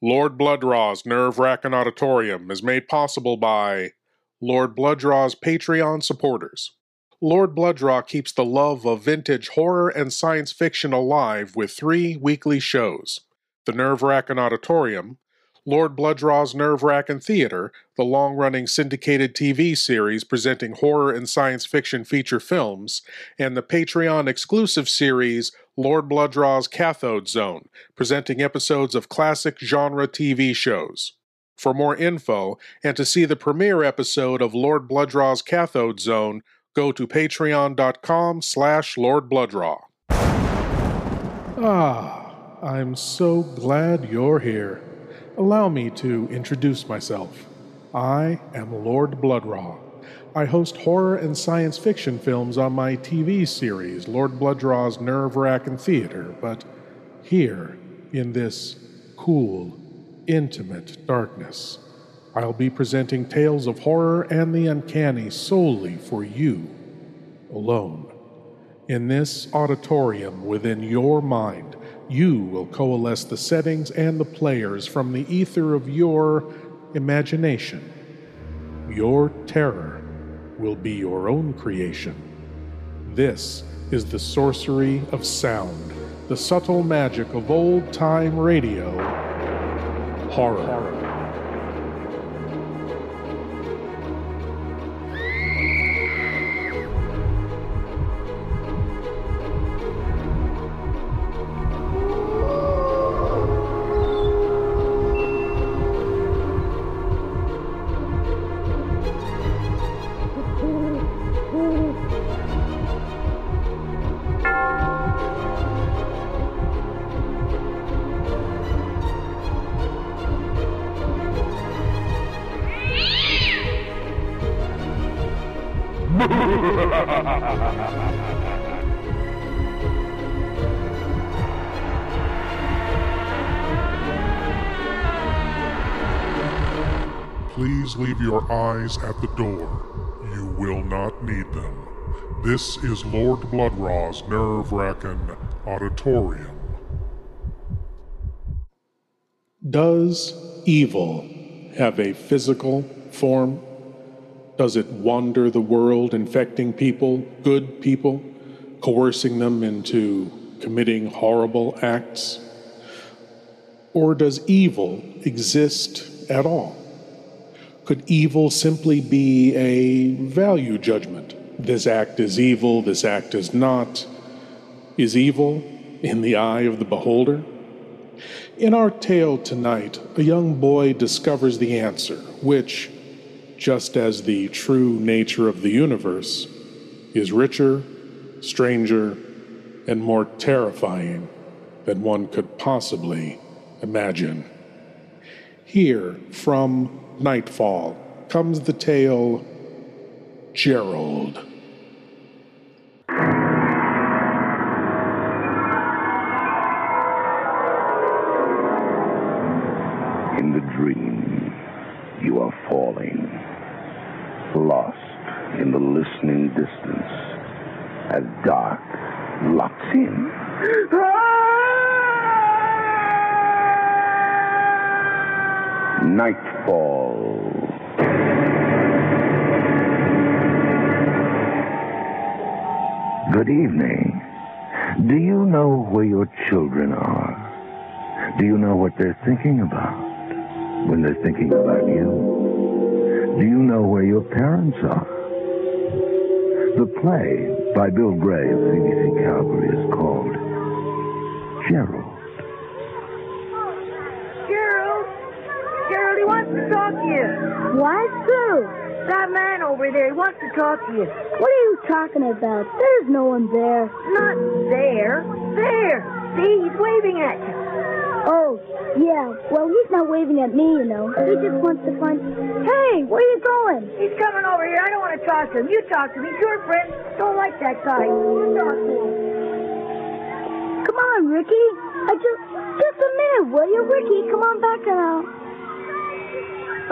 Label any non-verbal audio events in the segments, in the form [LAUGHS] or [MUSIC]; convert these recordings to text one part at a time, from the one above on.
Lord Blood-Rah's Nerve Racking Auditorium is made possible by Lord Blood-Rah's Patreon supporters. Lord Blood-Rah keeps the love of vintage horror and science fiction alive with three weekly shows The Nerve Racking Auditorium, Lord Blood-Rah's Nerve Racking Theater, the long running syndicated TV series presenting horror and science fiction feature films, and the Patreon exclusive series Lord Blood-Rah's Cathode Zone, presenting episodes of classic genre TV shows. For more info and to see the premiere episode of Lord Blood-Rah's Cathode Zone, go to patreon.com slash Lord Blood-Rah. Ah, I'm so glad you're here. Allow me to introduce myself. I am Lord Blood-Rah. I host horror and science fiction films on my TV series, Lord Blood-Rah's Nerve Racking Theater, but here, in this cool, intimate darkness, I'll be presenting tales of horror and the uncanny solely for you, alone. In this auditorium within your mind, you will coalesce the settings and the players from the ether of your imagination. Your terror will be your own creation. This is the sorcery of sound, the subtle magic of old time radio horror. Please leave your eyes at the door. You will not need them. This is Lord Blood-Rah's nerve wracking auditorium. Does evil have a physical form? Does it wander the world, infecting people, good people, coercing them into committing horrible acts? Or does evil exist at all? Could evil simply be a value judgment? This act is evil, this act is not. Is evil in the eye of the beholder? In our tale tonight, a young boy discovers the answer, which, just as the true nature of the universe, is richer, stranger, and more terrifying than one could possibly imagine. Here, from Nightfall, comes the tale Gerald. Good evening. Do you know where your children are? Do you know what they're thinking about when they're thinking about you? Do you know where your parents are? The play by Bill Gray of CBC Calgary is called Gerald. Gerald! Gerald, he wants to talk to you. What? Who? That man over there, he wants to talk to you. What are you talking about? There's no one there. Not there. There. See, he's waving at you. Oh, yeah. Well, he's not waving at me, you know. He just wants to find. Hey, where are you going? He's coming over here. I don't want to talk to him. You talk to me. He's your friend. Don't like that guy. You talk to him. Come on, Ricky. I just, just a minute, will you, Ricky? Come on back now.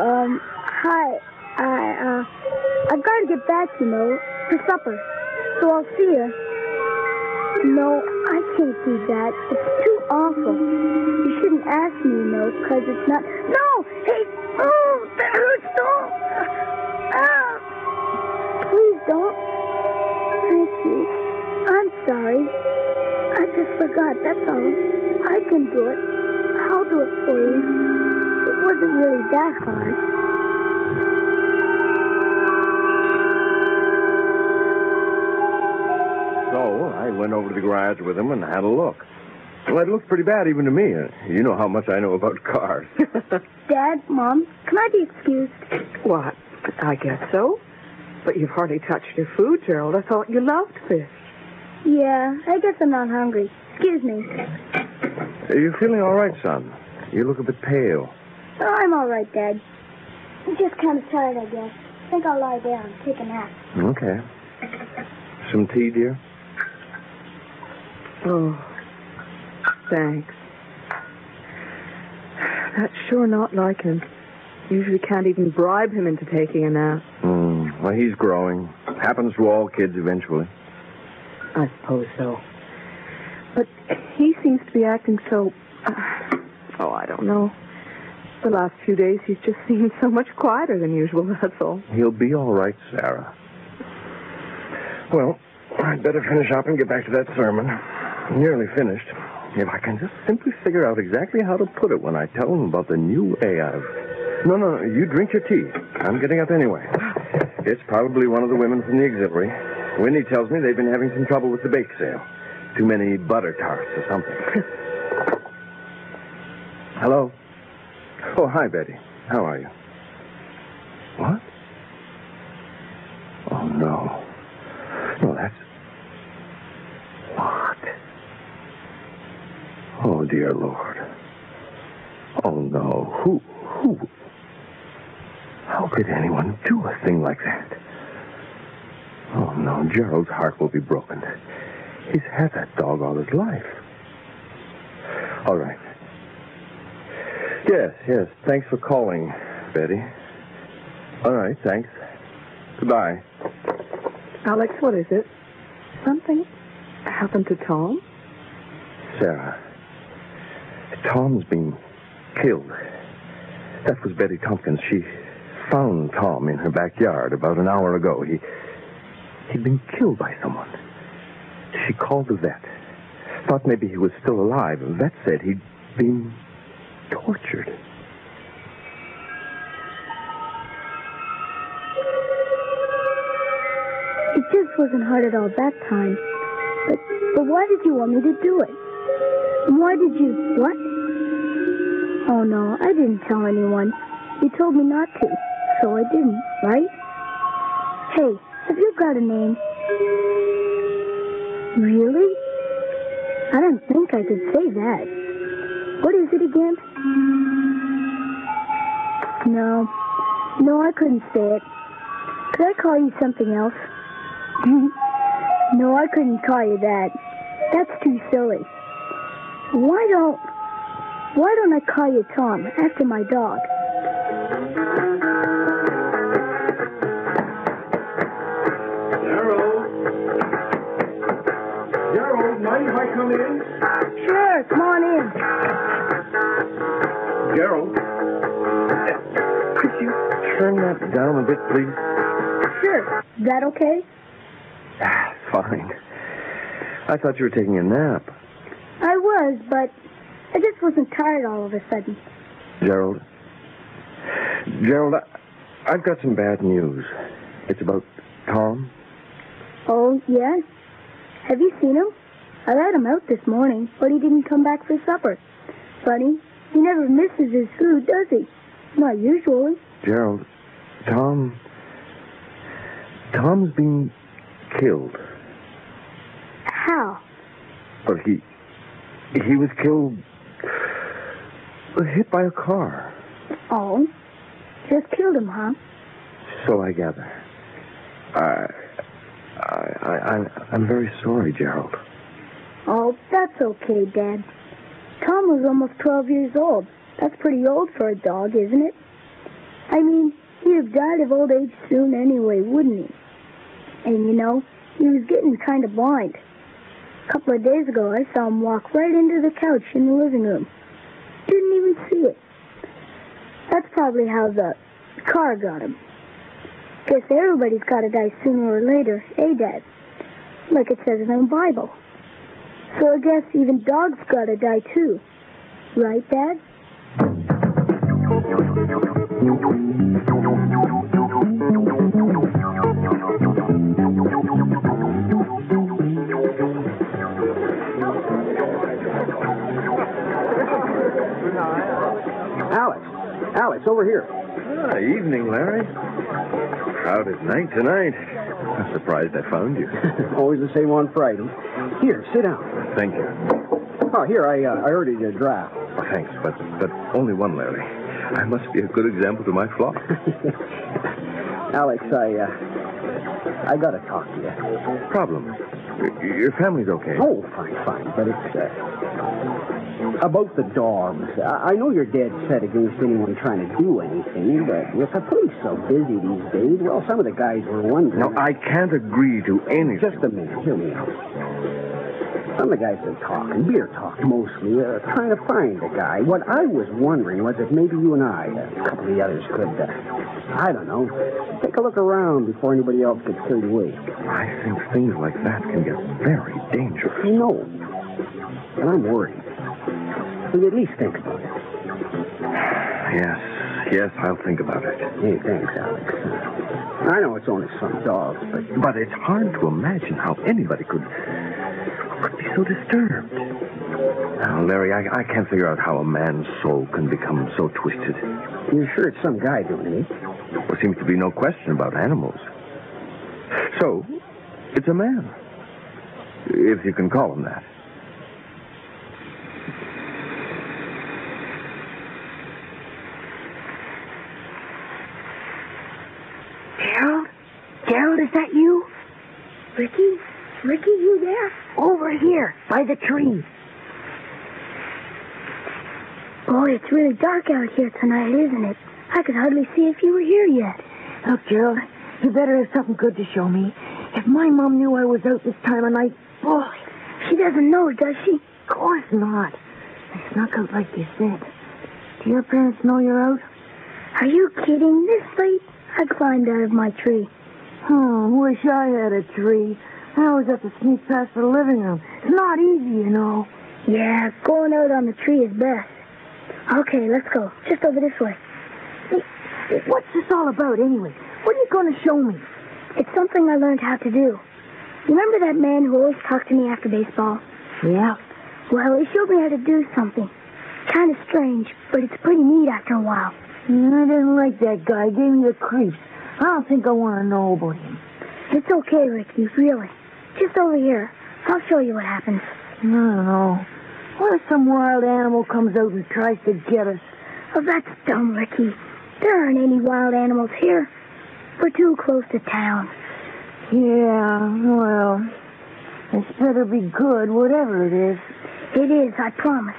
Um, hi. I, uh, I've got to get back, you know, for supper. So I'll see you. No, I can't do that. It's too awful. You shouldn't ask me, you know, because it's not. No! Hey! Oh, that hurts, don't! Ah! Please don't. Thank you. I'm sorry. I just forgot, that's all. I can do it. I'll do it for you. It wasn't really that hard. Went over to the garage with him and had a look. Well, it looked pretty bad even to me. You know how much I know about cars. [LAUGHS] Dad, Mom, can I be excused? What? I guess so. But you've hardly touched your food, Gerald. I thought you loved fish. Yeah, I guess I'm not hungry. Excuse me. Are you feeling all right, son? You look a bit pale. Oh, I'm all right, Dad. I'm just kind of tired, I guess. I think I'll lie down, take a nap. Okay. Some tea, dear? Oh, thanks. That's sure not like him. Usually can't even bribe him into taking a nap. Mm, well, he's growing. Happens to all kids eventually. I suppose so. But he seems to be acting so. Uh, oh, I don't know. The last few days, he's just seemed so much quieter than usual, that's all. He'll be all right, Sarah. Well, I'd better finish up and get back to that sermon. Nearly finished. If I can just simply figure out exactly how to put it when I tell them about the new A I've. No, no, you drink your tea. I'm getting up anyway. It's probably one of the women from the auxiliary. Winnie tells me they've been having some trouble with the bake sale. Too many butter tarts or something. [LAUGHS] Hello? Oh, hi, Betty. How are you? What? Oh, no. No, that's. What? Oh, dear Lord. Oh, no. Who. Who. How could anyone do a thing like that? Oh, no. Gerald's heart will be broken. He's had that dog all his life. All right. Yes, yes. Thanks for calling, Betty. All right, thanks. Goodbye. Alex, what is it? Something happened to Tom? Sarah. Tom's been killed. That was Betty Tompkins. She found Tom in her backyard about an hour ago. He he'd been killed by someone. She called the vet. Thought maybe he was still alive. The vet said he'd been tortured. It just wasn't hard at all that time. But, but why did you want me to do it? Why did you, what? Oh no, I didn't tell anyone. You told me not to, so I didn't, right? Hey, have you got a name? Really? I don't think I could say that. What is it again? No. No, I couldn't say it. Could I call you something else? [LAUGHS] no, I couldn't call you that. That's too silly. Why don't why don't I call you Tom after my dog? Gerald. Gerald, mind if I come in? Sure, come on in. Gerald. Could you turn that down a bit, please? Sure. Is that okay? Ah, fine. I thought you were taking a nap. Was, but I just wasn't tired all of a sudden. Gerald. Gerald, I, I've got some bad news. It's about Tom. Oh, yes? Have you seen him? I let him out this morning, but he didn't come back for supper. Funny, he never misses his food, does he? Not usually. Gerald, Tom. Tom's been killed. How? Well, he. He was killed. hit by a car. Oh, just killed him, huh? So I gather. I. I. I I'm, I'm very sorry, Gerald. Oh, that's okay, Dad. Tom was almost 12 years old. That's pretty old for a dog, isn't it? I mean, he'd have died of old age soon anyway, wouldn't he? And you know, he was getting kind of blind. Couple of days ago, I saw him walk right into the couch in the living room. Didn't even see it. That's probably how the car got him. Guess everybody's got to die sooner or later, eh, Dad? Like it says in the Bible. So I guess even dogs got to die too. Right, Dad? [LAUGHS] Alex, over here. Ah, evening, Larry. Crowded night tonight. I'm surprised I found you. [LAUGHS] Always the same on Friday. Here, sit down. Thank you. Oh, here, I, uh, I ordered you a draft. Oh, thanks, but but only one, Larry. I must be a good example to my flock. [LAUGHS] Alex, I, uh, I gotta talk to you. Problem. Your family's okay. Oh, fine, fine, but it's, uh, about the dogs. I, I know you're dead set against anyone trying to do anything, but with the police so busy these days, well, some of the guys were wondering. No, I can't agree to anything. Just a minute, hear me out. Some of the guys are talking, beer talk mostly, uh, trying to find the guy. What I was wondering was if maybe you and I, uh, a couple of the others, could, uh, I don't know, take a look around before anybody else gets carried away. I think things like that can get very dangerous. I know, and I'm worried. You at least think about it? Yes, yes, I'll think about it. Hey, thanks, Alex. I know it's only some dogs, but But it's hard to imagine how anybody could could be so disturbed. Now, Larry, I, I can't figure out how a man's soul can become so twisted. you're sure it's some guy doing it? There seems to be no question about animals. So, it's a man. If you can call him that. Gerald? Gerald, is that you? Ricky? Ricky, you there? Over here, by the tree. Boy, it's really dark out here tonight, isn't it? I could hardly see if you were here yet. Look, Gerald, you better have something good to show me. If my mom knew I was out this time of night, boy, She doesn't know, does she? of course not. I snuck out like you said. Do your parents know you're out? Are you kidding? This late? I climbed out of my tree. Oh, wish I had a tree. I always have to sneak past the living room. It's not easy, you know. Yeah, going out on the tree is best. Okay, let's go. Just over this way. What's this all about, anyway? What are you going to show me? It's something I learned how to do. Remember that man who always talked to me after baseball? Yeah. Well, he showed me how to do something. Kind of strange, but it's pretty neat after a while. Mm, I didn't like that guy. He Gave me the creeps. I don't think I want to know about him. It's okay, Ricky, really. Just over here. I'll show you what happens. I don't know. What if some wild animal comes out and tries to get us? Oh, that's dumb, Ricky. There aren't any wild animals here. We're too close to town. Yeah, well, this better be good, whatever it is. It is, I promise.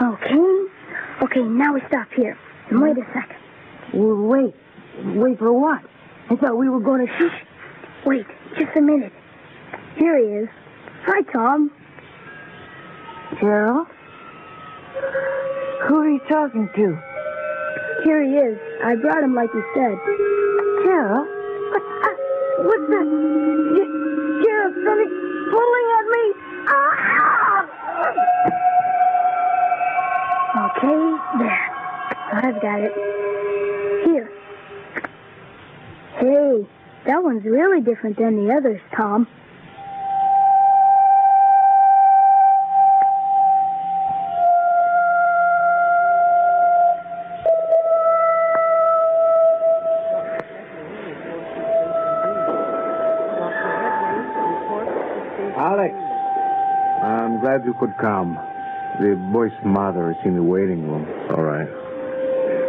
Okay? Okay, now we stop here. And wait a second. Well, wait. Wait for what? I thought we were going to shoot. Wait, just a minute. Here he is. Hi, Tom. Gerald? Who are you talking to? Here he is. I brought him like you said. Gerald? What, uh, what's that? Ge- Gerald, something pulling at me. Ah! Okay, there. I've got it. Here. Hey, that one's really different than the others, Tom. Could come. The boy's mother is in the waiting room. All right.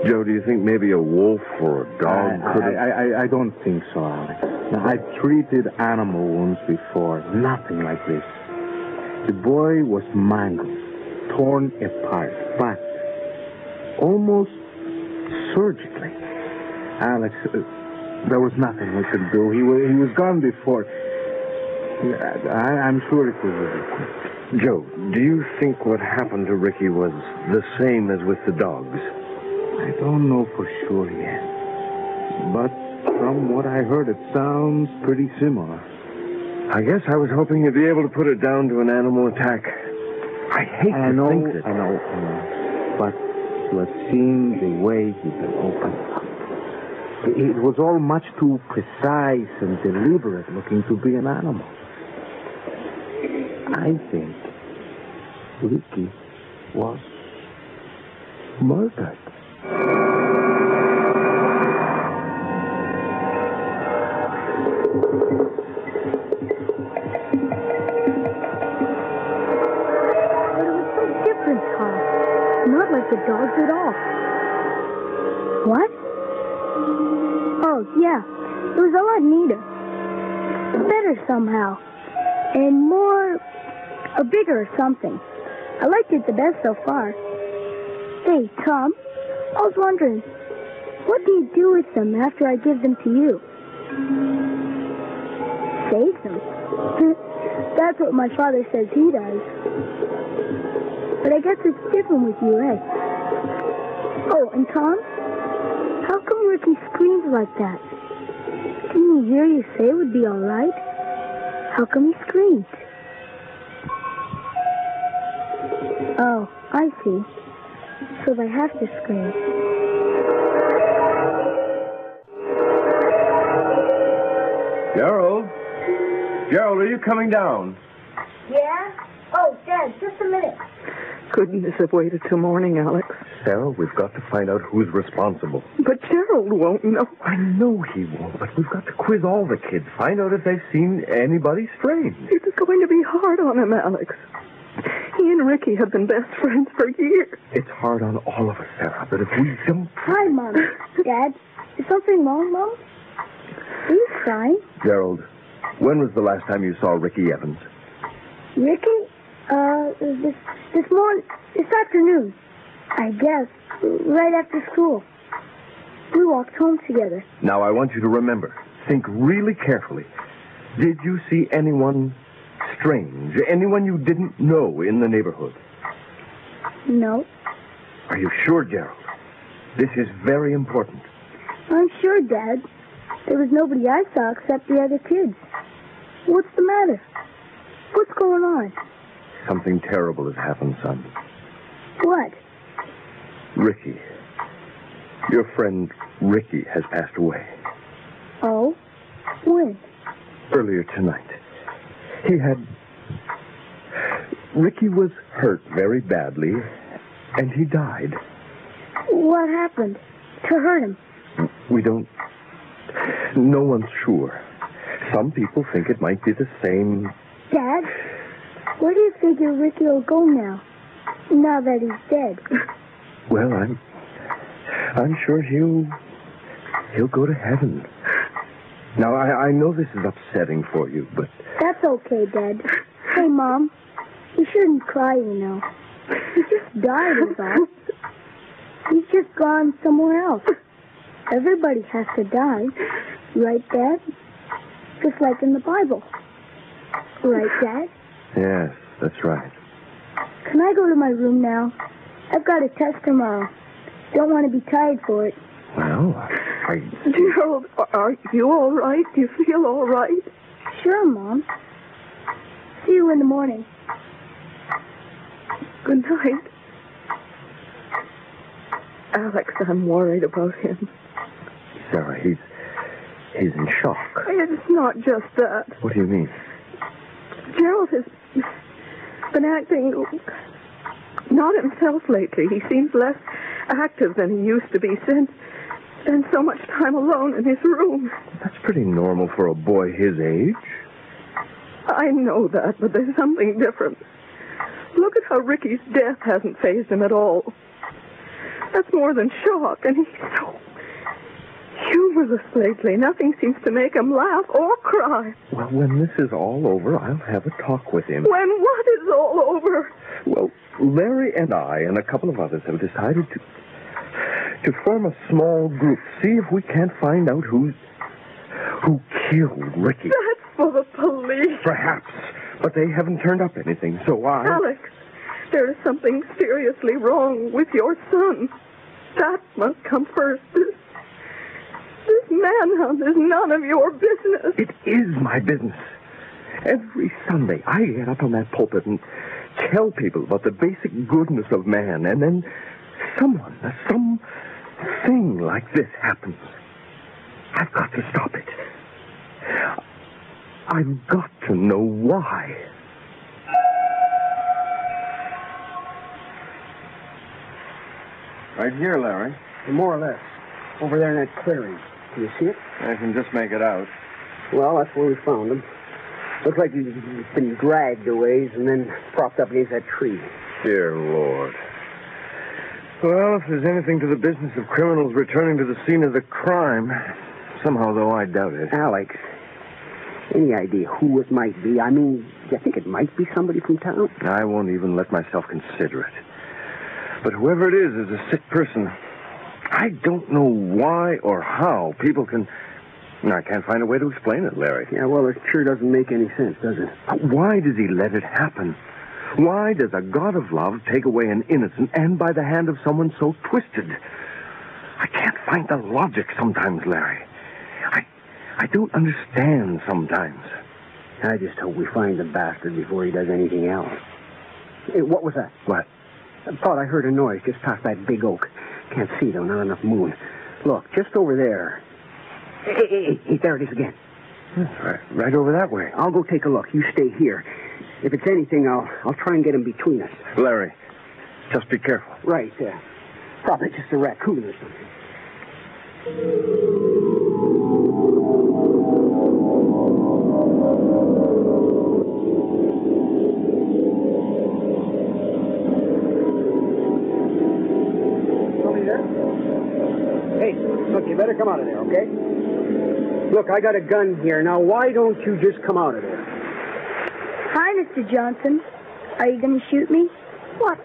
Joe, do you think maybe a wolf or a dog I, could I, have... I, I don't think so, Alex. Now, I treated animal wounds before. Nothing like this. The boy was mangled, torn apart, but almost surgically. Alex, uh, there was nothing we could do. He was, he was gone before. I, I'm sure it was Ricky. Joe, do you think what happened to Ricky was the same as with the dogs? I don't know for sure yet. But from what I heard, it sounds pretty similar. I guess I was hoping you'd be able to put it down to an animal attack. I hate I to know, think that. I know, I know. But you have seen the way he's been opened up. It was all much too precise and deliberate looking to be an animal. I think Ricky was murdered. Not like the dogs at all. What? Oh, yeah. It was a lot neater. Better somehow. And more... or bigger or something. I liked it the best so far. Hey, Tom. I was wondering, what do you do with them after I give them to you? Save them. [LAUGHS] That's what my father says he does. But I guess it's different with you, eh? Oh, and Tom? How come Ricky screams like that? Didn't he hear you say it would be all right? How come he screamed? Oh, I see. So they have to scream. Gerald? Gerald, are you coming down? Yeah? Oh, Dad, just a minute. Couldn't this have waited till morning, Alex. Sarah, we've got to find out who's responsible. But Gerald won't know. I know he won't, but we've got to quiz all the kids, find out if they've seen anybody strange. It's going to be hard on him, Alex. He and Ricky have been best friends for years. It's hard on all of us, Sarah, but if we don't... Hi, Mom. Dad, is something wrong, Mom? Are you crying? Gerald, when was the last time you saw Ricky Evans? Ricky? Uh, this this morning, this afternoon, I guess, right after school. We walked home together. Now, I want you to remember, think really carefully. Did you see anyone strange, anyone you didn't know in the neighborhood? No, Are you sure, Gerald? This is very important. I'm sure, Dad. There was nobody I saw except the other kids. What's the matter? What's going on? Something terrible has happened, son. What? Ricky. Your friend Ricky has passed away Oh? When? earlier tonight. He had. Ricky was hurt very badly, and he died. What happened to hurt him? We don't. No one's sure. Some people think it might be the same. Dad, where do you figure Ricky will go now? Now that he's dead. [LAUGHS] Well, I'm. I'm sure he'll. He'll go to heaven. Now, I, I know this is upsetting for you, but That's okay, Dad. Hey, Mom, you shouldn't cry, you know. He just died, is all. He's just gone somewhere else. Everybody has to die. Right, Dad? Just like in the Bible. Right, Dad? yes, that's right. Can I go to my room now? I've got a test tomorrow. Don't want to be tired for it. Well, I. Gerald, [LAUGHS] are you all right? Do you feel all right? Sure, Mom. See you in the morning. Good night. Alex, I'm worried about him. Sarah, he's. He's in shock. It's not just that. What do you mean? Gerald has been acting not himself lately. He seems less active than he used to be since spent so much time alone in his room. That's pretty normal for a boy his age. I know that, but there's something different. Look at how Ricky's death hasn't fazed him at all. That's more than shock, and he's so humorless lately. Nothing seems to make him laugh or cry. Well, when this is all over, I'll have a talk with him. When what is all over? Well, Larry and I and a couple of others have decided to to form a small group. See if we can't find out who's who killed Ricky. For the police. Perhaps. But they haven't turned up anything, so I. Alex, there is something seriously wrong with your son. That must come first. This, this manhunt is none of your business. It is my business. Every Sunday, I get up on that pulpit and tell people about the basic goodness of man, and then someone, some thing like this happens. I've got to stop it. I've got to know why. Right here, Larry. More or less. Over there in that clearing. Can you see it? I can just make it out. Well, that's where we found him. Looks like he's been dragged a ways and then propped up against that tree. Dear Lord. Well, if there's anything to the business of criminals returning to the scene of the crime, somehow, though, I doubt it. Alex, any idea who it might be? I mean, do you think it might be somebody from town? I won't even let myself consider it. But whoever it is is a sick person. I don't know why or how people can. I can't find a way to explain it, Larry. Yeah, well, it sure doesn't make any sense, does it? Why does he let it happen? Why does a God of love take away an innocent and by the hand of someone so twisted? I can't find the logic sometimes, Larry. I don't understand sometimes. I just hope we find the bastard before he does anything else. Hey, what was that? What? I thought I heard a noise just past that big oak. Can't see, though, not enough moon. Look, just over there. Hey, hey, hey, there it is again. Right, right over that way. I'll go take a look. You stay here. If it's anything, I'll I'll try and get him between us. Larry, just be careful. Right. Uh, probably just a raccoon or something. You better come out of there, okay? Look, I got a gun here. Now, why don't you just come out of there? Hi, Mr. Johnson. Are you going to shoot me? What?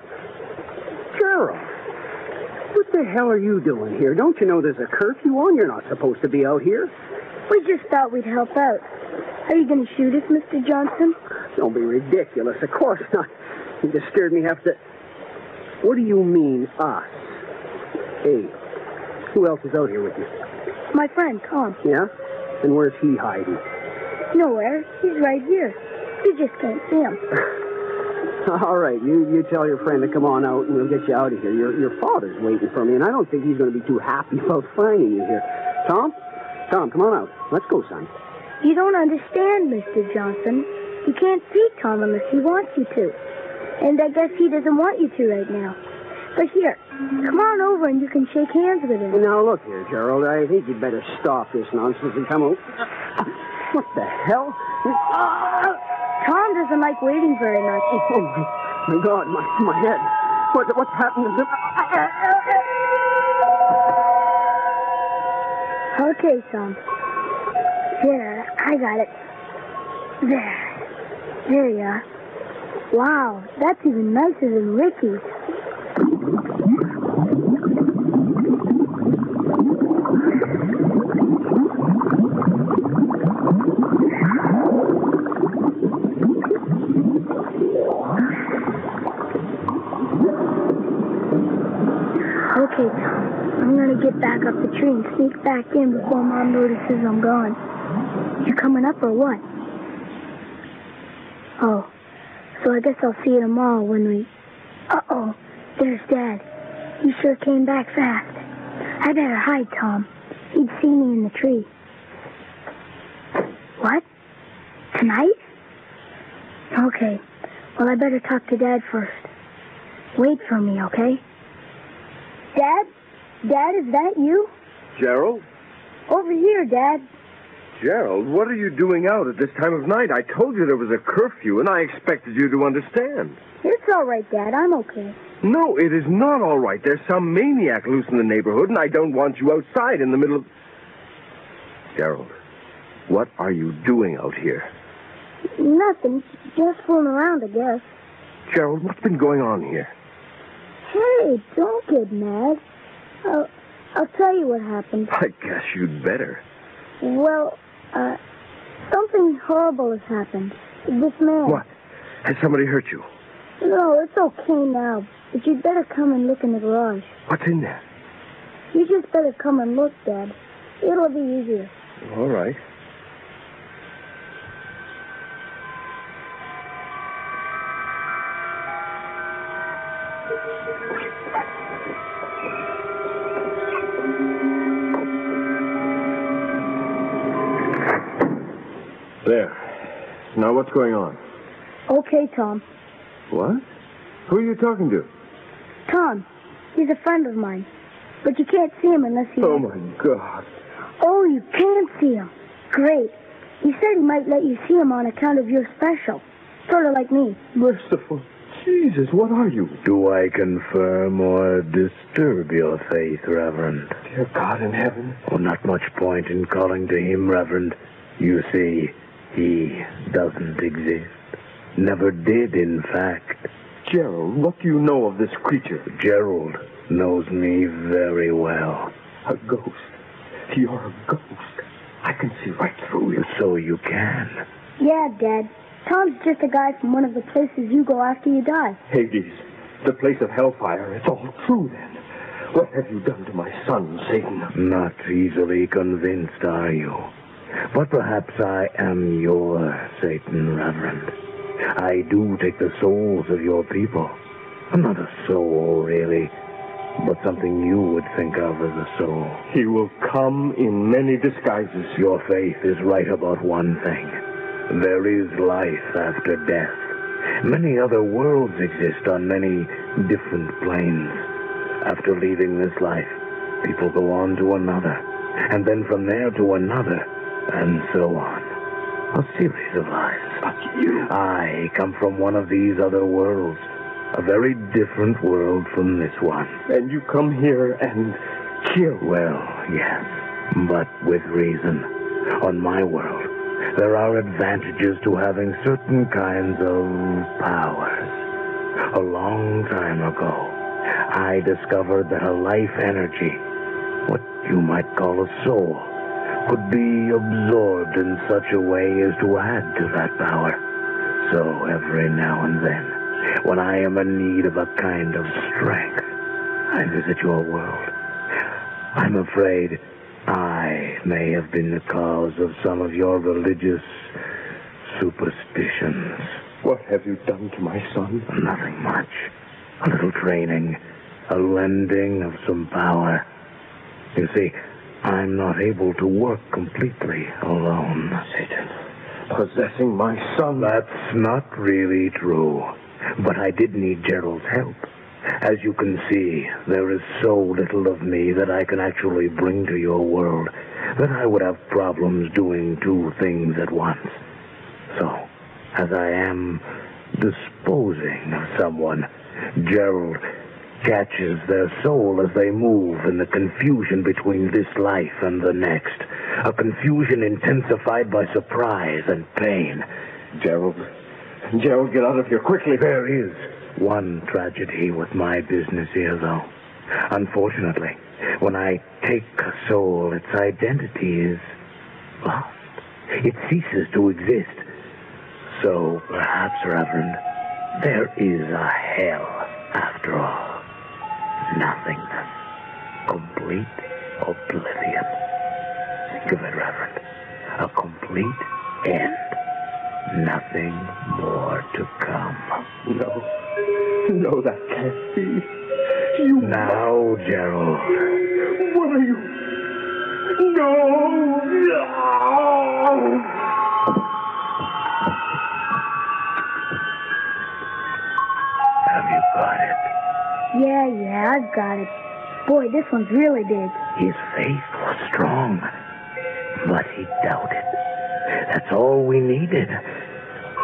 Gerald, what the hell are you doing here? Don't you know there's a curfew on? You're not supposed to be out here. We just thought we'd help out. Are you going to shoot us, Mr. Johnson? Don't be ridiculous. Of course not. You just scared me half to. What do you mean, us? Hey, who else is out here with you? My friend, Tom. Yeah? And where's he hiding? Nowhere. He's right here. You just can't see him. [LAUGHS] All right, you, you tell your friend to come on out and we'll get you out of here. Your, your father's waiting for me, and I don't think he's going to be too happy [LAUGHS] about finding you here. Tom? Tom, come on out. Let's go, son. You don't understand, Mr. Johnson. You can't see Tom unless he wants you to. And I guess he doesn't want you to right now. But here, come on over and you can shake hands with him. Now, look here, Gerald. I think you'd better stop this nonsense and come out. [LAUGHS] What the hell? Tom doesn't like waiting very much. Oh, oh my God, my, my head. What, what's happened to Okay, son. There, I got it. There. There you are. Wow, that's even nicer than Ricky's. Okay, I'm gonna get back up the tree and sneak back in before Mom notices I'm gone. You coming up or what? Oh, so I guess I'll see you tomorrow when we. Uh there's Dad. He sure came back fast. I better hide, Tom. He'd see me in the tree. What? Tonight? Okay. Well, I better talk to Dad first. Wait for me, okay? Dad? Dad, is that you? Gerald? Over here, Dad. Gerald, what are you doing out at this time of night? I told you there was a curfew, and I expected you to understand. It's all right, Dad. I'm okay. No, it is not all right. There's some maniac loose in the neighborhood, and I don't want you outside in the middle of. Gerald, what are you doing out here? Nothing. Just fooling around, I guess. Gerald, what's been going on here? Hey, don't get mad. I'll, I'll tell you what happened. I guess you'd better. Well, uh, Something horrible has happened. This man. What? Has somebody hurt you? No, it's okay now. But you'd better come and look in the garage. What's in there? You just better come and look, Dad. It'll be easier. All right. There. Now what's going on? Okay, Tom. What? Who are you talking to? Tom, he's a friend of mine. But you can't see him unless you... Oh, my God. Oh, you can't see him. Great. He said he might let you see him on account of your special. Sort of like me. Merciful. Jesus, what are you? Do I confirm or disturb your faith, Reverend? Dear God in heaven. Oh, not much point in calling to him, Reverend. You see, he doesn't exist. Never did, in fact. Gerald, what do you know of this creature? Gerald knows me very well. A ghost. You're a ghost. I can see right through you. So you can. Yeah, Dad. Tom's just a guy from one of the places you go after you die. Hades, the place of hellfire. It's all true then. What have you done to my son, Satan? Not easily convinced, are you? But perhaps I am your Satan, Reverend. I do take the souls of your people. I'm not a soul, really, but something you would think of as a soul. He will come in many disguises. Your faith is right about one thing. There is life after death. Many other worlds exist on many different planes. After leaving this life, people go on to another, and then from there to another, and so on. A series of lives. But you. I come from one of these other worlds. A very different world from this one. And you come here and kill. Well, yes, but with reason. On my world, there are advantages to having certain kinds of powers. A long time ago, I discovered that a life energy, what you might call a soul, could be absorbed in such a way as to add to that power. So every now and then, when I am in need of a kind of strength, I visit your world. I'm afraid I may have been the cause of some of your religious superstitions. What have you done to my son? Nothing much. A little training, a lending of some power. You see, I'm not able to work completely alone. Satan, possessing my son. That's not really true. But I did need Gerald's help. As you can see, there is so little of me that I can actually bring to your world that I would have problems doing two things at once. So, as I am disposing of someone, Gerald catches their soul as they move in the confusion between this life and the next. A confusion intensified by surprise and pain. Gerald. Gerald, get out of here quickly. There is one tragedy with my business here, though. Unfortunately, when I take a soul, its identity is lost. It ceases to exist. So, perhaps, Reverend, there is a hell. Nothingness. Complete oblivion. Think of it, Reverend. A complete end. Nothing more to come. No. No, that can't be. You. Now, Gerald. What are you? No! No! Have you got it? Yeah, yeah, I've got it. Boy, this one's really big. His faith was strong, but he doubted. That's all we needed.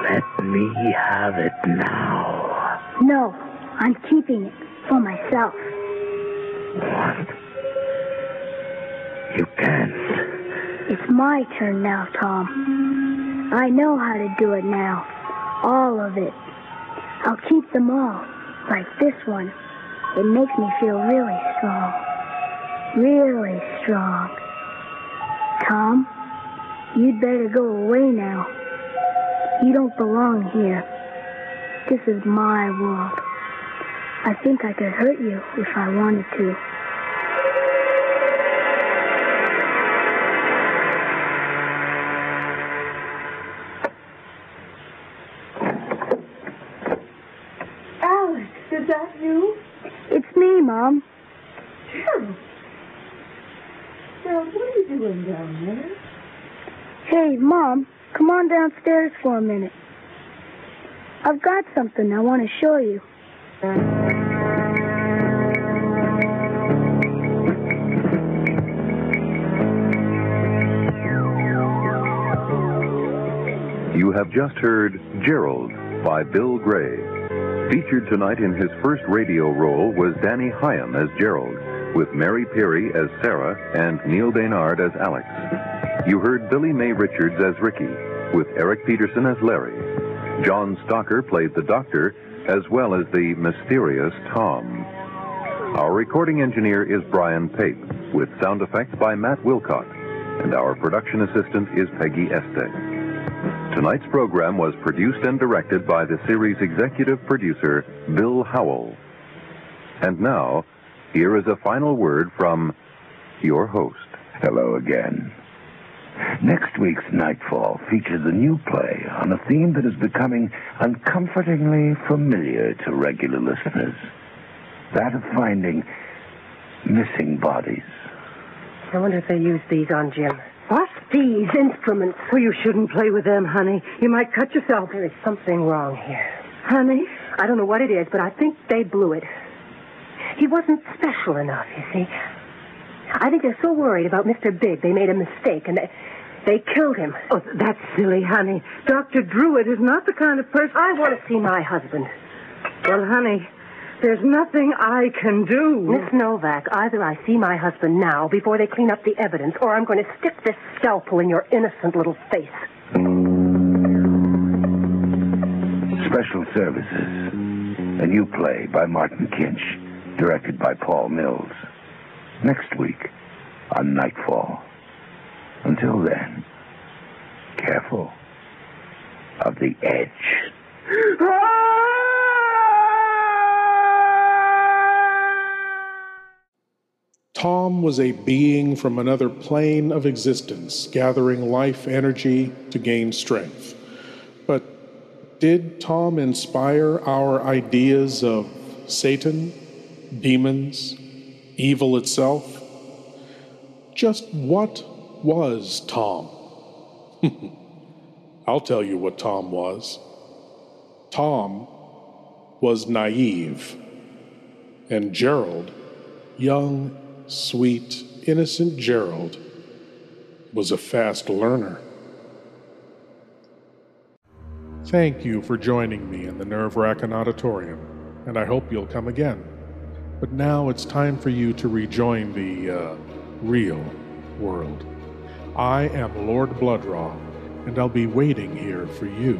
Let me have it now. No, I'm keeping it for myself. What? You can't. It's my turn now, Tom. I know how to do it now. All of it. I'll keep them all, like this one. It makes me feel really strong. Really strong. Tom, You'd better go away now. You don't belong here. This is my world. I think I could hurt you if I wanted to. For a minute. I've got something I want to show you. You have just heard Gerald by Bill Gray. Featured tonight in his first radio role was Danny Hyam as Gerald, with Mary Peary as Sarah and Neil Dainard as Alex. You heard Billie Mae Richards as Ricky, with Eric Peterson as Larry. John Stocker played the doctor, as well as the mysterious Tom. Our recording engineer is Brian Pape, with sound effects by Matt Wilcott, and our production assistant is Peggy Este. Tonight's program was produced and directed by the series executive producer, Bill Howell. And now, here is a final word from your host. Hello again. Next week's Nightfall features a new play on a theme that is becoming uncomfortingly familiar to regular listeners that of finding missing bodies. I wonder if they use these on Jim. What? These instruments. Well, you shouldn't play with them, honey. You might cut yourself. There is something wrong here. Honey? I don't know what it is, but I think they blew it. He wasn't special enough, you see. I think they're so worried about Mr. Big they made a mistake and they, they killed him. Oh, that's silly, honey. Dr. Druitt is not the kind of person. I want to see my husband. Well, honey, there's nothing I can do. Miss Novak, either I see my husband now before they clean up the evidence, or I'm going to stick this scalpel in your innocent little face. Special Services. A new play by Martin Kinch, directed by Paul Mills. Next week on Nightfall. Until then, careful of the edge. Tom was a being from another plane of existence, gathering life energy to gain strength. But did Tom inspire our ideas of Satan, demons, evil itself? Just what was Tom? [LAUGHS] I'll tell you what Tom was. Tom was naive, and Gerald, young, sweet, innocent Gerald, was a fast learner. Thank you for joining me in the Nerve Wrackin' Auditorium, and I hope you'll come again. But now it's time for you to rejoin the uh, real world. I am Lord Blood-Rah, and I'll be waiting here for you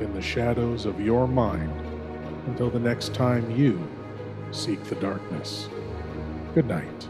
in the shadows of your mind until the next time you seek the darkness. Good night.